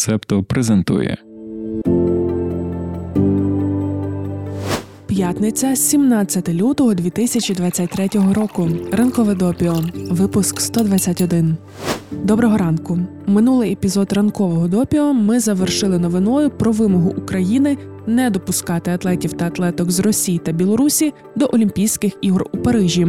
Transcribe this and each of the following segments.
Септо презентує. П'ятниця, 17 лютого 2023 року. Ранкове допіо. Випуск 121. Доброго ранку. Минулий епізод ранкового допіо ми завершили новиною про вимогу України не допускати атлетів та атлеток з Росії та Білорусі до Олімпійських ігор у Парижі.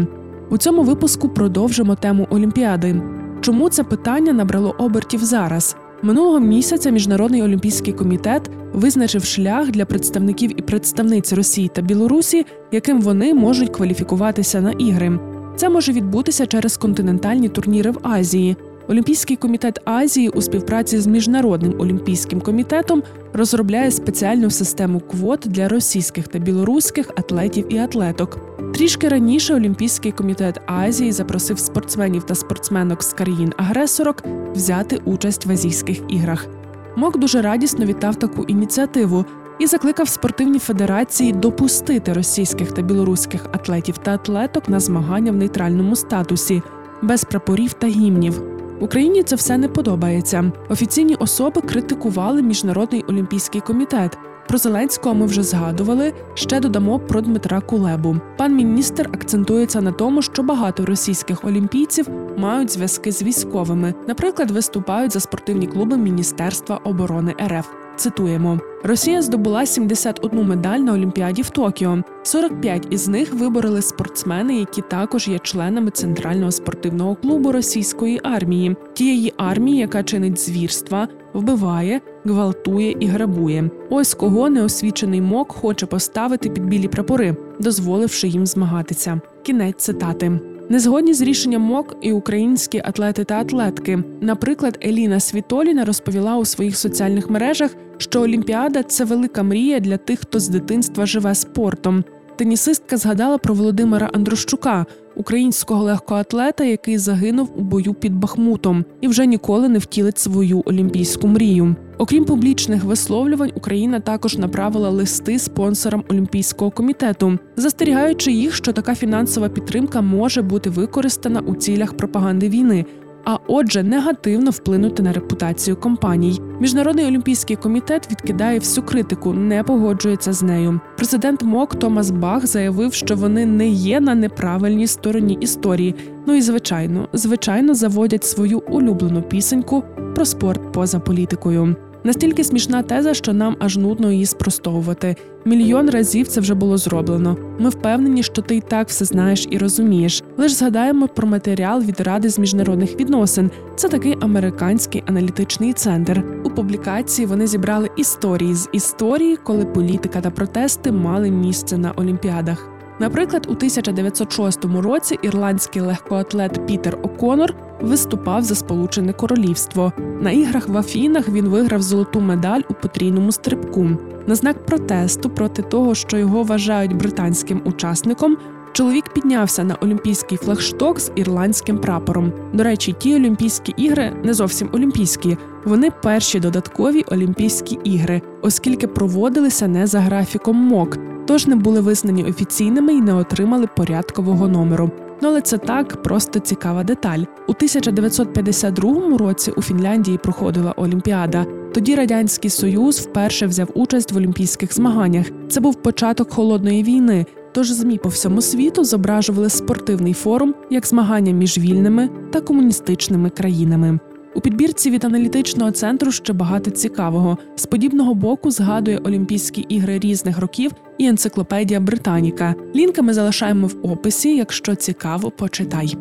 У цьому випуску продовжимо тему Олімпіади. Чому це питання набрало обертів зараз? Минулого місяця міжнародний олімпійський комітет визначив шлях для представників і представниць Росії та Білорусі, яким вони можуть кваліфікуватися на ігри. Це може відбутися через континентальні турніри в Азії. Олімпійський комітет Азії у співпраці з міжнародним олімпійським комітетом розробляє спеціальну систему квот для російських та білоруських атлетів і атлеток. Трішки раніше Олімпійський комітет Азії запросив спортсменів та спортсменок з країн-агресорок взяти участь в азійських іграх. МОК дуже радісно вітав таку ініціативу і закликав спортивні федерації допустити російських та білоруських атлетів та атлеток на змагання в нейтральному статусі без прапорів та гімнів. Україні це все не подобається. Офіційні особи критикували міжнародний олімпійський комітет. Про Зеленського ми вже згадували. Ще додамо про Дмитра Кулебу. Пан міністр акцентується на тому, що багато російських олімпійців мають зв'язки з військовими, наприклад, виступають за спортивні клуби Міністерства оборони РФ. Цитуємо: Росія здобула 71 медаль на Олімпіаді в Токіо. 45 із них вибороли спортсмени, які також є членами центрального спортивного клубу російської армії, тієї армії, яка чинить звірства, вбиває, гвалтує і грабує. Ось кого неосвічений мок хоче поставити під білі прапори, дозволивши їм змагатися. Кінець цитати. Незгодні з рішенням МОК і українські атлети та атлетки. Наприклад, Еліна Світоліна розповіла у своїх соціальних мережах, що Олімпіада це велика мрія для тих, хто з дитинства живе спортом. Тенісистка згадала про Володимира Андрощука, українського легкоатлета, який загинув у бою під Бахмутом і вже ніколи не втілить свою олімпійську мрію. Окрім публічних висловлювань, Україна також направила листи спонсорам Олімпійського комітету, застерігаючи їх, що така фінансова підтримка може бути використана у цілях пропаганди війни, а отже, негативно вплинути на репутацію компаній. Міжнародний олімпійський комітет відкидає всю критику, не погоджується з нею. Президент МОК Томас Бах заявив, що вони не є на неправильній стороні історії. Ну і звичайно, звичайно, заводять свою улюблену пісеньку про спорт поза політикою. Настільки смішна теза, що нам аж нудно її спростовувати. Мільйон разів це вже було зроблено. Ми впевнені, що ти й так все знаєш і розумієш. Лиш згадаємо про матеріал від ради з міжнародних відносин. Це такий американський аналітичний центр. У публікації вони зібрали історії з історії, коли політика та протести мали місце на олімпіадах. Наприклад, у 1906 році ірландський легкоатлет Пітер О'Конор виступав за Сполучене Королівство. На іграх в Афінах він виграв золоту медаль у потрійному стрибку. На знак протесту проти того, що його вважають британським учасником. Чоловік піднявся на олімпійський флагшток з ірландським прапором. До речі, ті Олімпійські ігри не зовсім олімпійські. Вони перші додаткові Олімпійські ігри, оскільки проводилися не за графіком МОК, тож не були визнані офіційними і не отримали порядкового номеру. Ну але це так просто цікава деталь. У 1952 році у Фінляндії проходила Олімпіада. Тоді радянський союз вперше взяв участь в олімпійських змаганнях. Це був початок холодної війни. Тож змі по всьому світу зображували спортивний форум як змагання між вільними та комуністичними країнами. У підбірці від аналітичного центру ще багато цікавого. З подібного боку згадує Олімпійські ігри різних років і енциклопедія Британіка. Лінки ми залишаємо в описі. Якщо цікаво, почитай.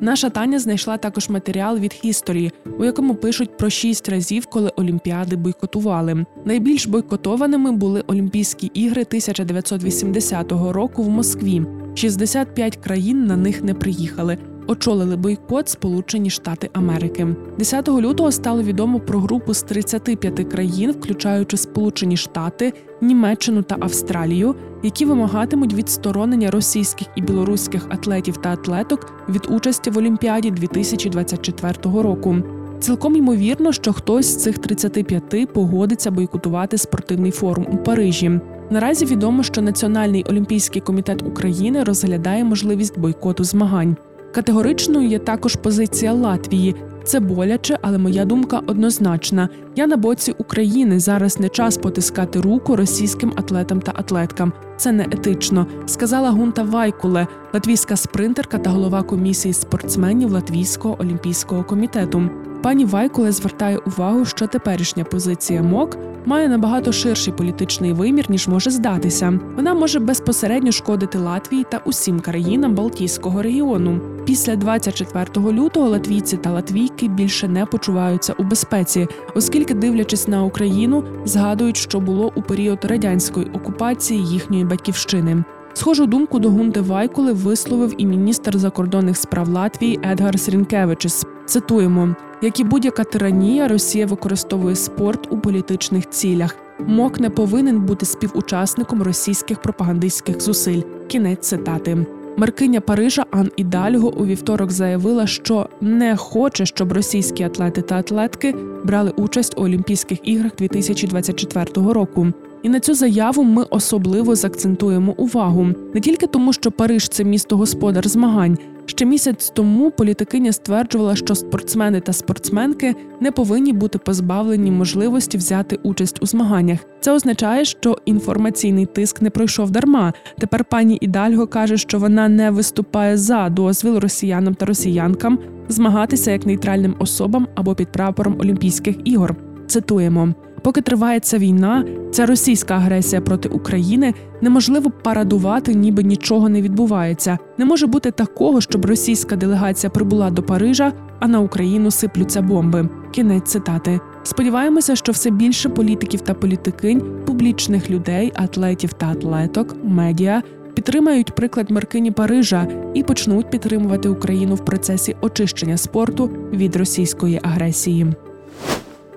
Наша Таня знайшла також матеріал від History, у якому пишуть про шість разів, коли Олімпіади бойкотували. Найбільш бойкотованими були Олімпійські ігри 1980 року в Москві. 65 країн на них не приїхали. Очолили бойкот Сполучені Штати Америки. 10 лютого стало відомо про групу з 35 країн, включаючи Сполучені Штати, Німеччину та Австралію, які вимагатимуть відсторонення російських і білоруських атлетів та атлеток від участі в Олімпіаді 2024 року. Цілком ймовірно, що хтось з цих 35 погодиться бойкотувати спортивний форум у Парижі. Наразі відомо, що Національний олімпійський комітет України розглядає можливість бойкоту змагань. Категоричною є також позиція Латвії. Це боляче, але моя думка однозначна. Я на боці України. Зараз не час потискати руку російським атлетам та атлеткам. Це не етично, сказала Гунта Вайкуле, латвійська спринтерка та голова комісії спортсменів Латвійського олімпійського комітету. Пані Вайкуле звертає увагу, що теперішня позиція МОК має набагато ширший політичний вимір, ніж може здатися. Вона може безпосередньо шкодити Латвії та усім країнам Балтійського регіону. Після 24 лютого латвійці та латвійки більше не почуваються у безпеці, оскільки, дивлячись на Україну, згадують, що було у період радянської окупації їхньої батьківщини. Схожу думку до Гунти Вайкули висловив і міністр закордонних справ Латвії Едгар Рінкевичс. Цитуємо: як і будь-яка тиранія, Росія використовує спорт у політичних цілях. МОК не повинен бути співучасником російських пропагандистських зусиль. Кінець цитати. Меркиня Парижа Ан Ідальго у вівторок заявила, що не хоче, щоб російські атлети та атлетки брали участь у Олімпійських іграх 2024 року. І на цю заяву ми особливо закцентуємо увагу не тільки тому, що Париж це місто господар змагань. Ще місяць тому політикиня стверджувала, що спортсмени та спортсменки не повинні бути позбавлені можливості взяти участь у змаганнях. Це означає, що інформаційний тиск не пройшов дарма. Тепер пані Ідальго каже, що вона не виступає за дозвіл росіянам та росіянкам змагатися як нейтральним особам або під прапором Олімпійських ігор. Цитуємо. Поки триває ця війна, ця російська агресія проти України неможливо парадувати, ніби нічого не відбувається. Не може бути такого, щоб російська делегація прибула до Парижа, а на Україну сиплються бомби. Кінець цитати. Сподіваємося, що все більше політиків та політикинь, публічних людей, атлетів та атлеток, медіа підтримають приклад Маркині Парижа і почнуть підтримувати Україну в процесі очищення спорту від російської агресії.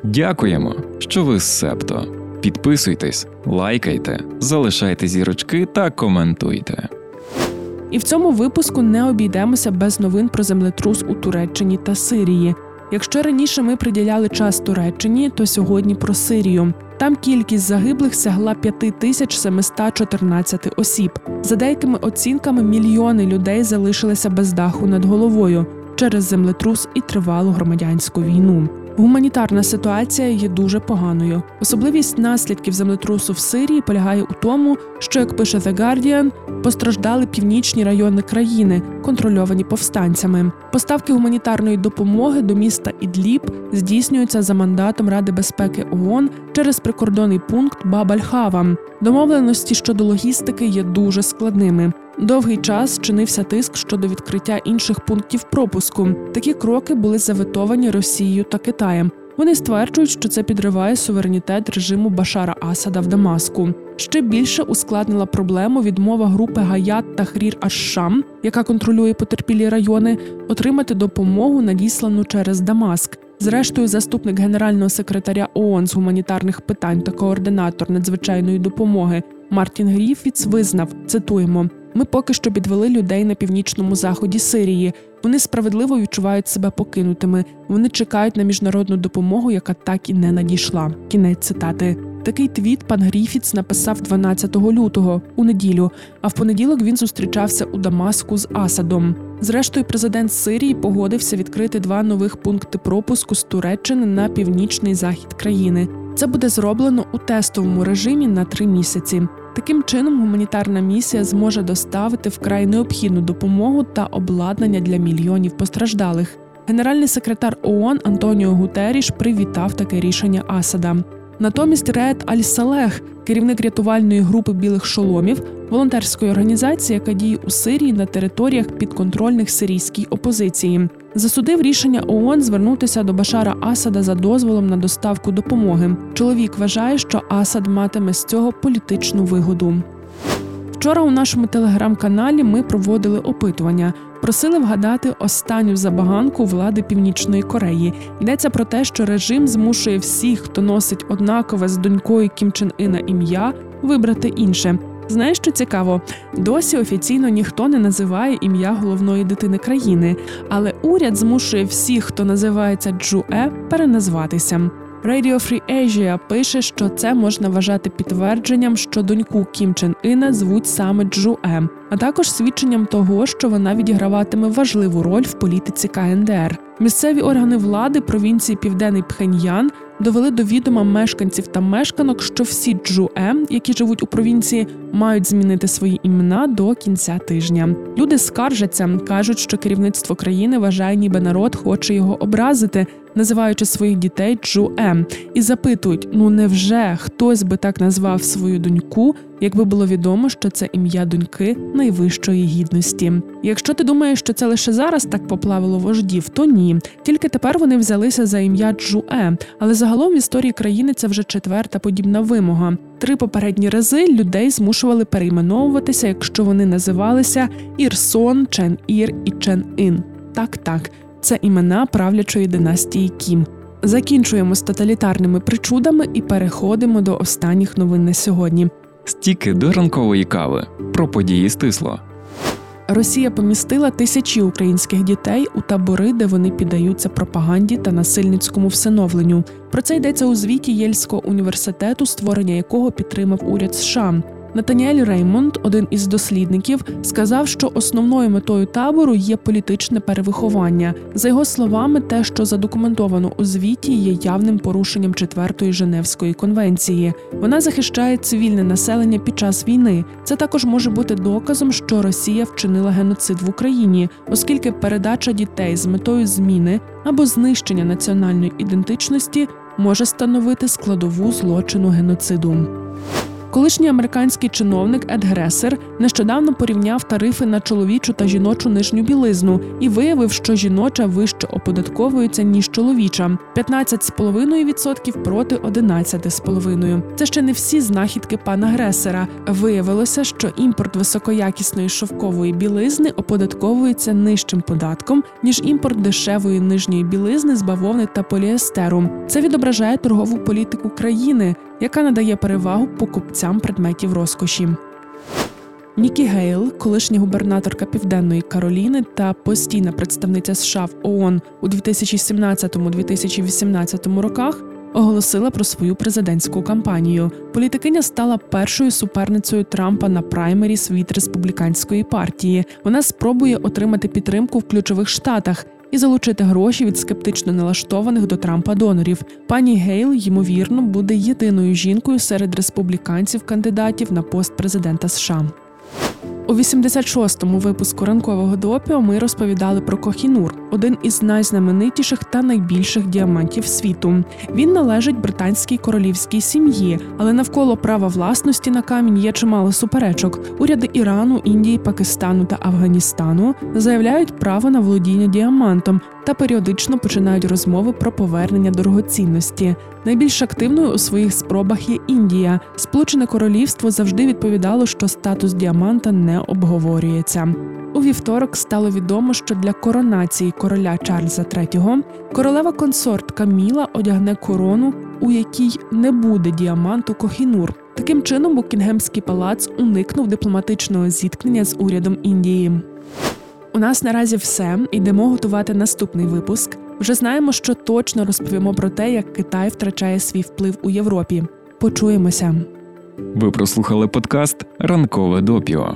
Дякуємо, що ви з Септо. Підписуйтесь, лайкайте, залишайте зірочки та коментуйте. І в цьому випуску не обійдемося без новин про землетрус у Туреччині та Сирії. Якщо раніше ми приділяли час Туреччині, то сьогодні про Сирію. Там кількість загиблих сягла 5714 осіб. За деякими оцінками, мільйони людей залишилися без даху над головою через землетрус і тривалу громадянську війну. Гуманітарна ситуація є дуже поганою. Особливість наслідків землетрусу в Сирії полягає у тому, що, як пише The Guardian, постраждали північні райони країни, контрольовані повстанцями. Поставки гуманітарної допомоги до міста Ідліб здійснюються за мандатом Ради безпеки ООН через прикордонний пункт Бабальхава. Домовленості щодо логістики є дуже складними. Довгий час чинився тиск щодо відкриття інших пунктів пропуску. Такі кроки були заветовані Росією та Китаєм. Вони стверджують, що це підриває суверенітет режиму Башара Асада в Дамаску. Ще більше ускладнила проблему відмова групи Гаят та Хрір Аш-Шам, яка контролює потерпілі райони, отримати допомогу, надіслану через Дамаск. Зрештою, заступник генерального секретаря ООН з гуманітарних питань та координатор надзвичайної допомоги Мартін Гріфіц визнав цитуємо. Ми поки що підвели людей на північному заході Сирії. Вони справедливо відчувають себе покинутими. Вони чекають на міжнародну допомогу, яка так і не надійшла. Кінець цитати. Такий твіт пан Гріфіц написав 12 лютого у неділю. А в понеділок він зустрічався у Дамаску з Асадом. Зрештою, президент Сирії погодився відкрити два нових пункти пропуску з Туреччини на північний захід країни. Це буде зроблено у тестовому режимі на три місяці. Таким чином, гуманітарна місія зможе доставити вкрай необхідну допомогу та обладнання для мільйонів постраждалих. Генеральний секретар ООН Антоніо Гутеріш привітав таке рішення Асада. Натомість Ред Аль-Салех, керівник рятувальної групи білих шоломів, волонтерської організації, яка діє у Сирії на територіях підконтрольних сирійській опозиції, засудив рішення ООН звернутися до Башара Асада за дозволом на доставку допомоги. Чоловік вважає, що Асад матиме з цього політичну вигоду. Вчора у нашому телеграм-каналі ми проводили опитування. Просили вгадати останню забаганку влади Північної Кореї. Йдеться про те, що режим змушує всіх, хто носить однакове з донькою Кім Чен Ина ім'я, вибрати інше. Знаєш, що цікаво? Досі офіційно ніхто не називає ім'я головної дитини країни, але уряд змушує всіх, хто називається Джуе, переназватися. Radio Free Asia пише, що це можна вважати підтвердженням, що доньку Кім Чен Іна звуть саме Джуе. А також свідченням того, що вона відіграватиме важливу роль в політиці КНДР. Місцеві органи влади провінції Південний Пхеньян довели до відома мешканців та мешканок, що всі джуе, які живуть у провінції, мають змінити свої імена до кінця тижня. Люди скаржаться, кажуть, що керівництво країни вважає, ніби народ хоче його образити, називаючи своїх дітей Джуе, і запитують: ну невже хтось би так назвав свою доньку, якби було відомо, що це ім'я доньки найвищої гідності? Якщо ти думаєш, що це лише зараз так поплавило вождів, то ні. Тільки тепер вони взялися за ім'я Джуе, але загалом в історії країни це вже четверта подібна вимога. Три попередні рази людей змушували перейменовуватися, якщо вони називалися Ірсон, Чен Ір і Чен Ін. Так, так, це імена правлячої династії Кім. Закінчуємо з тоталітарними причудами і переходимо до останніх новин на сьогодні. Стіки до ранкової кави про події стисло. Росія помістила тисячі українських дітей у табори, де вони піддаються пропаганді та насильницькому всиновленню. Про це йдеться у звіті Єльського університету, створення якого підтримав уряд США. Натаніель Реймонд, один із дослідників, сказав, що основною метою табору є політичне перевиховання. За його словами, те, що задокументовано у звіті, є явним порушенням четвертої Женевської конвенції. Вона захищає цивільне населення під час війни. Це також може бути доказом, що Росія вчинила геноцид в Україні, оскільки передача дітей з метою зміни або знищення національної ідентичності може становити складову злочину геноциду. Колишній американський чиновник Ед Гресер нещодавно порівняв тарифи на чоловічу та жіночу нижню білизну і виявив, що жіноча вище оподатковується ніж чоловіча 15,5% проти 11,5%. Це ще не всі знахідки пана Гресера. Виявилося, що імпорт високоякісної шовкової білизни оподатковується нижчим податком ніж імпорт дешевої нижньої білизни з бавовни та поліестеру. Це відображає торгову політику країни, яка надає перевагу покупцям предметів розкоші. Нікі Гейл, колишня губернаторка Південної Кароліни та постійна представниця США в ООН у 2017-2018 роках, оголосила про свою президентську кампанію. Політикиня стала першою суперницею Трампа на праймеріс від республіканської партії. Вона спробує отримати підтримку в ключових штатах. І залучити гроші від скептично налаштованих до Трампа донорів. Пані Гейл, ймовірно, буде єдиною жінкою серед республіканців-кандидатів на пост президента США. У 86-му випуску ранкового допіо ми розповідали про Кохінур, один із найзнаменитіших та найбільших діамантів світу. Він належить британській королівській сім'ї, але навколо права власності на камінь є чимало суперечок. Уряди Ірану, Індії, Пакистану та Афганістану заявляють право на володіння діамантом та періодично починають розмови про повернення дорогоцінності. Найбільш активною у своїх спробах є Індія. Сполучене Королівство завжди відповідало, що статус діаманта обговорюється. У вівторок стало відомо, що для коронації короля Чарльза III королева консорт Каміла одягне корону, у якій не буде діаманту Кохінур. Таким чином, Букінгемський палац уникнув дипломатичного зіткнення з урядом Індії. У нас наразі все. Йдемо готувати наступний випуск. Вже знаємо, що точно розповімо про те, як Китай втрачає свій вплив у Європі. Почуємося. Ви прослухали подкаст Ранкове допіо.